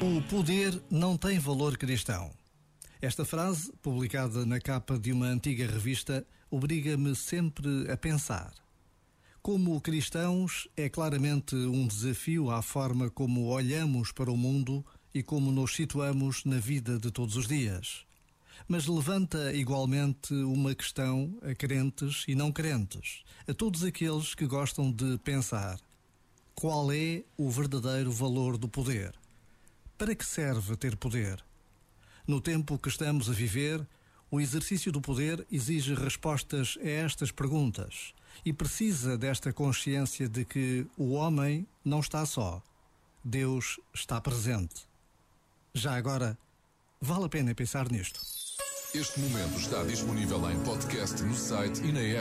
O poder não tem valor cristão. Esta frase, publicada na capa de uma antiga revista, obriga-me sempre a pensar. Como cristãos, é claramente um desafio à forma como olhamos para o mundo e como nos situamos na vida de todos os dias. Mas levanta igualmente uma questão a crentes e não crentes, a todos aqueles que gostam de pensar qual é o verdadeiro valor do poder? Para que serve ter poder? No tempo que estamos a viver, o exercício do poder exige respostas a estas perguntas e precisa desta consciência de que o homem não está só. Deus está presente. Já agora, vale a pena pensar nisto. Este momento está disponível em podcast no site e na app.